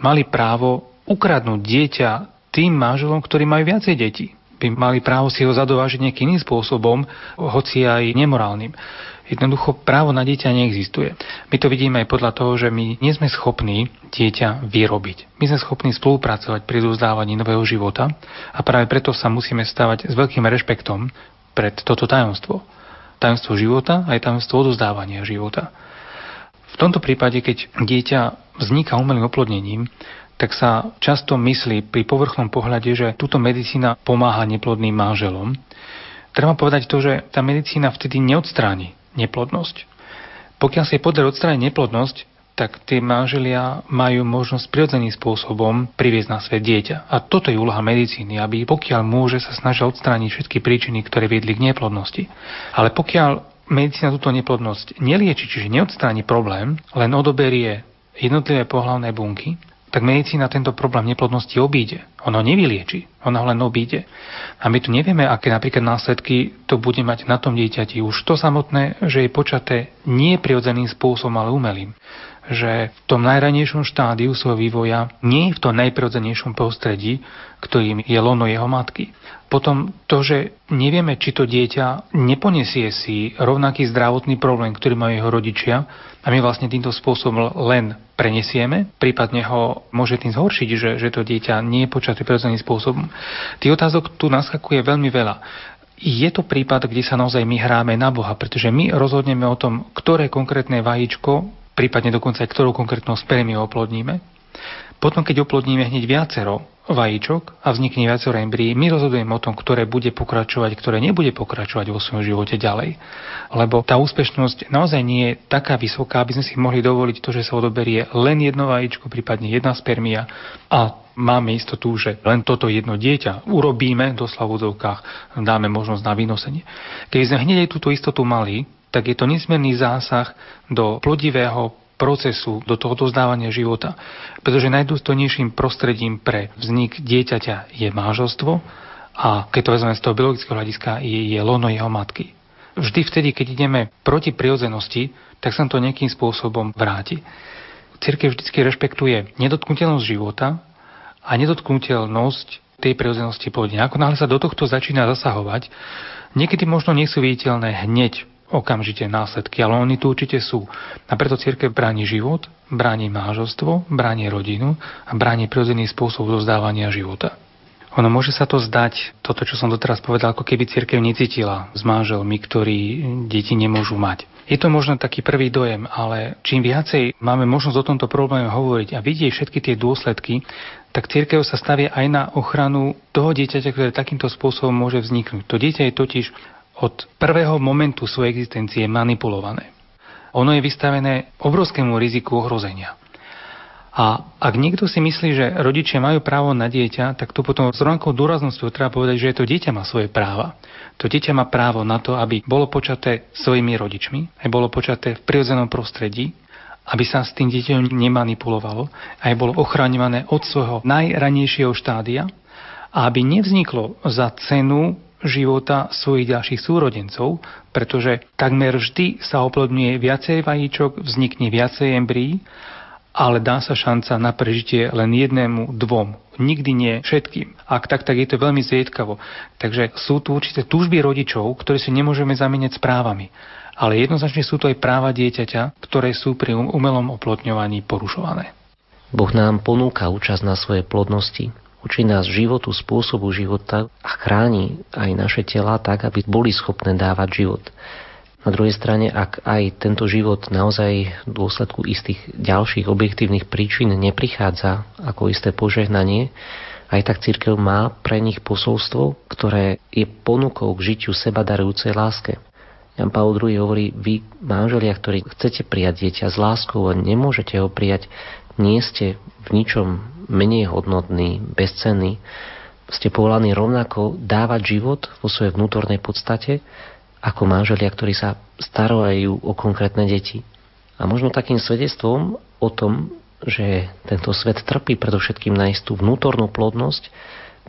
Speaker 3: mali právo ukradnúť dieťa tým manželom, ktorí majú viacej detí. By mali právo si ho zadovážiť nejakým iným spôsobom, hoci aj nemorálnym. Jednoducho právo na dieťa neexistuje. My to vidíme aj podľa toho, že my nie sme schopní dieťa vyrobiť. My sme schopní spolupracovať pri dozdávaní nového života a práve preto sa musíme stávať s veľkým rešpektom pred toto tajomstvo. Tajomstvo života a aj tajomstvo odozdávania života. V tomto prípade, keď dieťa vzniká umelým oplodnením, tak sa často myslí pri povrchnom pohľade, že túto medicína pomáha neplodným manželom. Treba povedať to, že tá medicína vtedy neodstráni neplodnosť. Pokiaľ jej podarí odstrániť neplodnosť, tak tie manželia majú možnosť prirodzeným spôsobom priviesť na svet dieťa. A toto je úloha medicíny, aby pokiaľ môže sa snažia odstrániť všetky príčiny, ktoré viedli k neplodnosti. Ale pokiaľ medicína túto neplodnosť nelieči, čiže neodstráni problém, len odoberie jednotlivé pohlavné bunky, tak medicína tento problém neplodnosti obíde. Ono nevylieči, ona ho len obíde. A my tu nevieme, aké napríklad následky to bude mať na tom dieťati. Už to samotné, že je počaté nie prirodzeným spôsobom, ale umelým že v tom najranejšom štádiu svojho vývoja nie je v tom najprirodzenejšom prostredí, ktorým je lono jeho matky. Potom to, že nevieme, či to dieťa neponesie si rovnaký zdravotný problém, ktorý majú jeho rodičia a my vlastne týmto spôsobom len prenesieme, prípadne ho môže tým zhoršiť, že, že to dieťa nie je počaté prirodzeným spôsobom. Tých otázok tu naskakuje veľmi veľa je to prípad, kde sa naozaj my hráme na Boha, pretože my rozhodneme o tom, ktoré konkrétne vajíčko prípadne dokonca aj ktorou konkrétnou spermiou oplodníme. Potom, keď oplodníme hneď viacero vajíčok a vznikne viacero embryí, my rozhodujeme o tom, ktoré bude pokračovať, ktoré nebude pokračovať vo svojom živote ďalej. Lebo tá úspešnosť naozaj nie je taká vysoká, aby sme si mohli dovoliť to, že sa odoberie len jedno vajíčko, prípadne jedna spermia a máme istotu, že len toto jedno dieťa urobíme, do v dáme možnosť na vynosenie. Keď sme hneď aj túto istotu mali, tak je to nesmierny zásah do plodivého procesu, do toho dozdávania života. Pretože najdôstojnejším prostredím pre vznik dieťaťa je manželstvo a keď to vezmeme z toho biologického hľadiska, je, je lono jeho matky. Vždy vtedy, keď ideme proti prirodzenosti, tak sa to nejakým spôsobom vráti. Cirkev vždy rešpektuje nedotknutelnosť života a nedotknutelnosť tej prirodzenosti plodenia. Ako náhle sa do tohto začína zasahovať, niekedy možno nie sú viditeľné hneď okamžite následky, ale oni tu určite sú. A preto církev bráni život, bráni mážostvo, bráni rodinu a bráni prirodzený spôsob dozdávania života. Ono môže sa to zdať, toto, čo som doteraz povedal, ako keby církev necítila s manželmi, ktorí deti nemôžu mať. Je to možno taký prvý dojem, ale čím viacej máme možnosť o tomto probléme hovoriť a vidieť všetky tie dôsledky, tak církev sa stavia aj na ochranu toho dieťaťa, ktoré takýmto spôsobom môže vzniknúť. To dieťa je totiž od prvého momentu svojej existencie manipulované. Ono je vystavené obrovskému riziku ohrozenia. A ak niekto si myslí, že rodičia majú právo na dieťa, tak to potom s rovnakou dôraznosťou treba povedať, že to dieťa má svoje práva. To dieťa má právo na to, aby bolo počaté svojimi rodičmi, aj bolo počaté v prirodzenom prostredí, aby sa s tým dieťaťom nemanipulovalo, aj bolo ochraňované od svojho najranejšieho štádia a aby nevzniklo za cenu života svojich ďalších súrodencov, pretože takmer vždy sa oplodňuje viacej vajíčok, vznikne viacej embryí, ale dá sa šanca na prežitie len jednému, dvom. Nikdy nie všetkým. Ak tak, tak je to veľmi zriedkavo. Takže sú tu určité túžby rodičov, ktoré si nemôžeme zamieňať správami. Ale jednoznačne sú to aj práva dieťaťa, ktoré sú pri um-, umelom oplotňovaní porušované.
Speaker 4: Boh nám ponúka účasť na svojej plodnosti, učí nás životu, spôsobu života a chráni aj naše tela tak, aby boli schopné dávať život. Na druhej strane, ak aj tento život naozaj v dôsledku istých ďalších objektívnych príčin neprichádza ako isté požehnanie, aj tak církev má pre nich posolstvo, ktoré je ponukou k žitiu seba darujúcej láske. Jan Paul II hovorí, vy manželia, ktorí chcete prijať dieťa s láskou a nemôžete ho prijať, nie ste v ničom menej hodnotní, bezcenní, ste povolaní rovnako dávať život vo svojej vnútornej podstate ako manželia, ktorí sa starajú o konkrétne deti. A možno takým svedectvom o tom, že tento svet trpí predovšetkým na istú vnútornú plodnosť,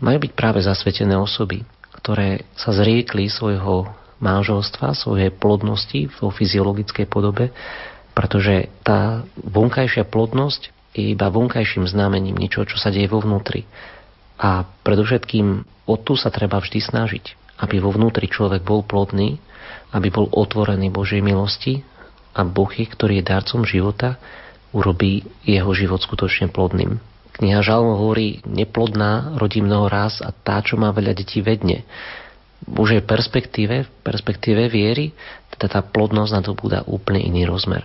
Speaker 4: majú byť práve zasvetené osoby, ktoré sa zriekli svojho manželstva, svojej plodnosti vo fyziologickej podobe, pretože tá vonkajšia plodnosť iba vonkajším znamením niečo, čo sa deje vo vnútri. A predovšetkým o tu sa treba vždy snažiť, aby vo vnútri človek bol plodný aby bol otvorený Božej milosti a Boh, ktorý je darcom života, urobí jeho život skutočne plodným. Kniha Žalmo hovorí, neplodná rodí mnoho raz a tá, čo má veľa detí, vedne. V perspektíve, v perspektíve viery, teda tá plodnosť na to bude úplne iný rozmer.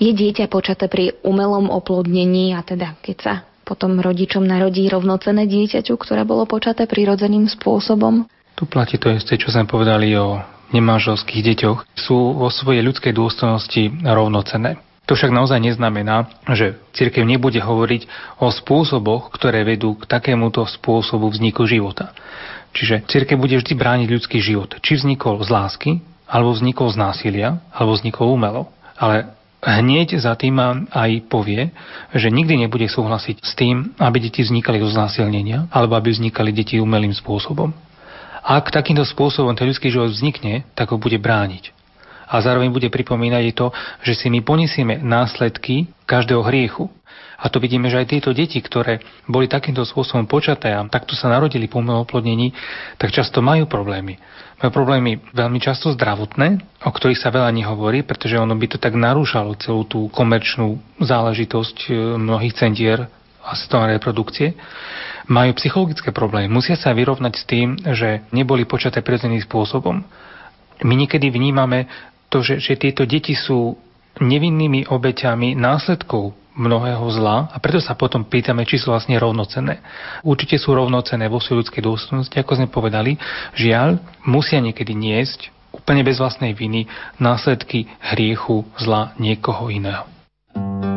Speaker 2: Je dieťa počaté pri umelom oplodnení a teda keď sa potom rodičom narodí rovnocené dieťaťu, ktoré bolo počaté prirodzeným spôsobom?
Speaker 3: Tu platí to isté, čo sme povedali o nemanželských deťoch sú vo svojej ľudskej dôstojnosti rovnocené. To však naozaj neznamená, že cirkev nebude hovoriť o spôsoboch, ktoré vedú k takémuto spôsobu vzniku života. Čiže cirkev bude vždy brániť ľudský život. Či vznikol z lásky, alebo vznikol z násilia, alebo vznikol umelo. Ale hneď za tým aj povie, že nikdy nebude súhlasiť s tým, aby deti vznikali zo znásilnenia, alebo aby vznikali deti umelým spôsobom. Ak takýmto spôsobom ten ľudský život vznikne, tak ho bude brániť. A zároveň bude pripomínať to, že si my ponesieme následky každého hriechu. A to vidíme, že aj tieto deti, ktoré boli takýmto spôsobom počaté a takto sa narodili po oplodnení, tak často majú problémy. Majú problémy veľmi často zdravotné, o ktorých sa veľa nehovorí, pretože ono by to tak narúšalo celú tú komerčnú záležitosť e, mnohých centier asistovanej reprodukcie majú psychologické problémy. Musia sa vyrovnať s tým, že neboli počaté prirodzeným spôsobom. My niekedy vnímame to, že, že tieto deti sú nevinnými obeťami následkov mnohého zla a preto sa potom pýtame, či sú vlastne rovnocené. Určite sú rovnocené vo svojej ľudskej dôstojnosti, ako sme povedali. Žiaľ, musia niekedy niesť úplne bez vlastnej viny následky hriechu zla niekoho iného.
Speaker 2: Aké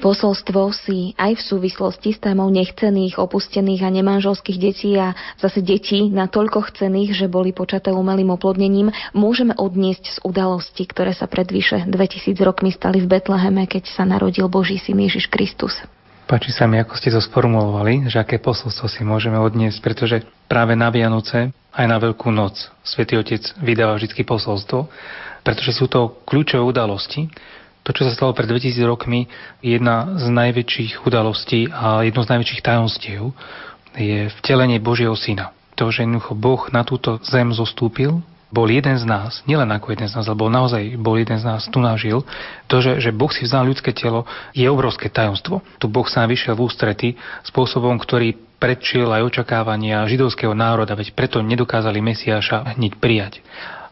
Speaker 2: posolstvo si aj v súvislosti s témou nechcených, opustených a nemanželských detí a zase detí natoľko chcených, že boli počaté umelým oplodnením, môžeme odniesť z udalosti, ktoré sa pred vyše 2000 rokmi stali v Betleheme, keď sa narodil Boží syn Ježiš Kristus?
Speaker 3: Páči sa mi, ako ste to sformulovali, že aké posolstvo si môžeme odniesť, pretože práve na Vianoce, aj na Veľkú noc, Svetý Otec vydáva vždy posolstvo, pretože sú to kľúčové udalosti, to, čo sa stalo pred 2000 rokmi, je jedna z najväčších udalostí a jedno z najväčších tajomstiev je vtelenie Božieho Syna. To, že jednoducho Boh na túto zem zostúpil, bol jeden z nás, nielen ako jeden z nás, ale bol naozaj bol jeden z nás, tu nažil. To, že, že Boh si vzal ľudské telo, je obrovské tajomstvo. Tu Boh sa vyšiel v ústrety spôsobom, ktorý predčil aj očakávania židovského národa, veď preto nedokázali Mesiáša hneď prijať.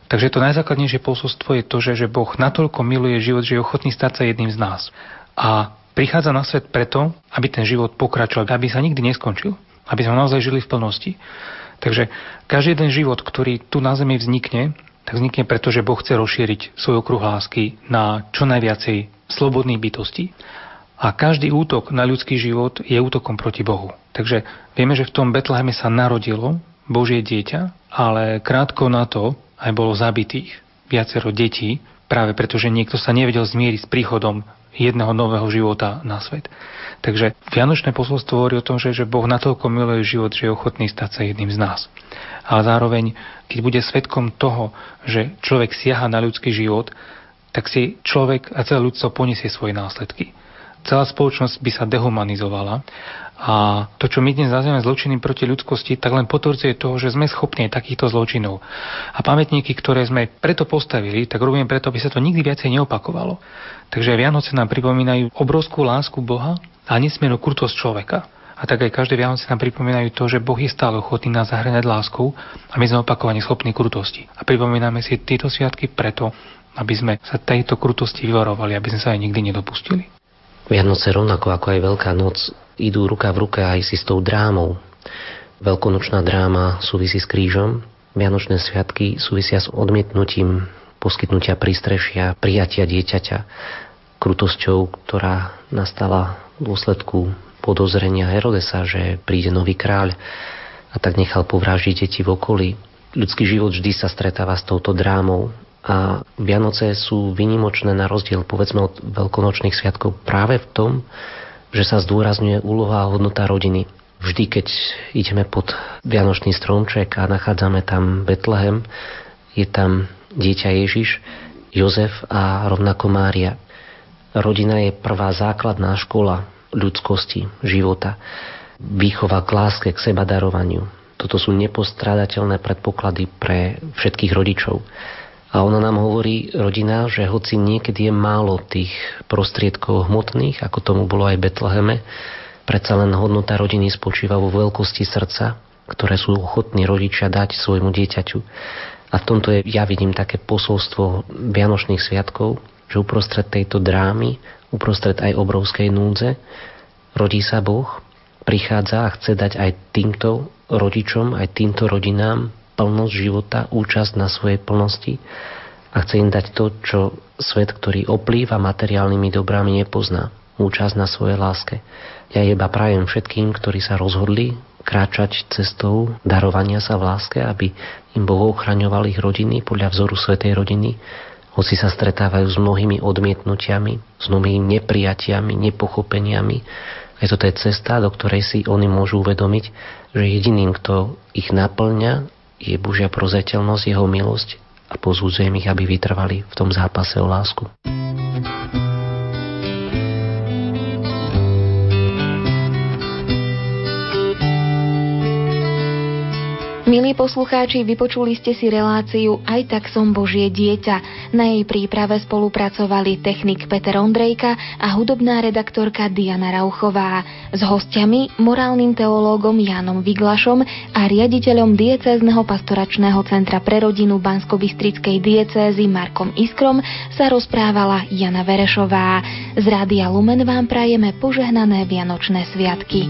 Speaker 3: Takže to najzákladnejšie posolstvo je to, že, že Boh natoľko miluje život, že je ochotný stať sa jedným z nás. A prichádza na svet preto, aby ten život pokračoval, aby sa nikdy neskončil, aby sme naozaj žili v plnosti. Takže každý jeden život, ktorý tu na Zemi vznikne, tak vznikne preto, že Boh chce rozšíriť svoj okruh lásky na čo najviacej slobodných bytostí. A každý útok na ľudský život je útokom proti Bohu. Takže vieme, že v tom Betleheme sa narodilo Božie dieťa, ale krátko na to aj bolo zabitých viacero detí, práve preto, že niekto sa nevedel zmieriť s príchodom jedného nového života na svet. Takže Vianočné posolstvo hovorí o tom, že, že Boh natoľko miluje život, že je ochotný stať sa jedným z nás. Ale zároveň, keď bude svetkom toho, že človek siaha na ľudský život, tak si človek a celé ľudstvo poniesie svoje následky celá spoločnosť by sa dehumanizovala a to, čo my dnes nazývame zločiny proti ľudskosti, tak len potvrdzuje toho, že sme schopní takýchto zločinov. A pamätníky, ktoré sme preto postavili, tak robíme preto, aby sa to nikdy viacej neopakovalo. Takže Vianoce nám pripomínajú obrovskú lásku Boha a nesmiernu krutosť človeka. A tak aj každé Vianoce nám pripomínajú to, že Boh je stále ochotný nás zahrňať láskou a my sme opakovane schopní krutosti. A pripomíname si tieto sviatky preto, aby sme sa tejto krutosti vyvarovali, aby sme sa aj nikdy nedopustili.
Speaker 4: Vianoce rovnako ako aj Veľká noc idú ruka v ruke aj si s tou drámou. Veľkonočná dráma súvisí s krížom, Vianočné sviatky súvisia s odmietnutím poskytnutia prístrešia, prijatia dieťaťa, krutosťou, ktorá nastala v dôsledku podozrenia Herodesa, že príde nový kráľ a tak nechal povrážiť deti v okolí. Ľudský život vždy sa stretáva s touto drámou a Vianoce sú vynimočné na rozdiel povedzme od veľkonočných sviatkov práve v tom, že sa zdôrazňuje úloha a hodnota rodiny. Vždy, keď ideme pod Vianočný stromček a nachádzame tam Betlehem, je tam dieťa Ježiš, Jozef a rovnako Mária. Rodina je prvá základná škola ľudskosti, života. Výchova k láske, k seba darovaniu. Toto sú nepostrádateľné predpoklady pre všetkých rodičov. A ona nám hovorí, rodina, že hoci niekedy je málo tých prostriedkov hmotných, ako tomu bolo aj Betleheme, predsa len hodnota rodiny spočíva vo veľkosti srdca, ktoré sú ochotní rodičia dať svojmu dieťaťu. A v tomto je, ja vidím také posolstvo Vianočných sviatkov, že uprostred tejto drámy, uprostred aj obrovskej núdze, rodí sa Boh, prichádza a chce dať aj týmto rodičom, aj týmto rodinám plnosť života, účasť na svojej plnosti a chce im dať to, čo svet, ktorý oplýva materiálnymi dobrami, nepozná. Účasť na svojej láske. Ja iba prajem všetkým, ktorí sa rozhodli kráčať cestou darovania sa v láske, aby im Boh ochraňoval ich rodiny podľa vzoru Svetej rodiny, hoci sa stretávajú s mnohými odmietnutiami, s mnohými neprijatiami, nepochopeniami. Aj toto je cesta, do ktorej si oni môžu uvedomiť, že jediným, kto ich naplňa je Božia prozateľnosť, Jeho milosť a pozúdzujem ich, aby vytrvali v tom zápase o lásku.
Speaker 2: Milí poslucháči, vypočuli ste si reláciu Aj tak som Božie dieťa. Na jej príprave spolupracovali technik Peter Ondrejka a hudobná redaktorka Diana Rauchová. S hostiami, morálnym teológom Jánom Viglašom a riaditeľom diecézneho pastoračného centra pre rodinu Bansko-Bystrickej diecézy Markom Iskrom sa rozprávala Jana Verešová. Z Rádia Lumen vám prajeme požehnané Vianočné sviatky.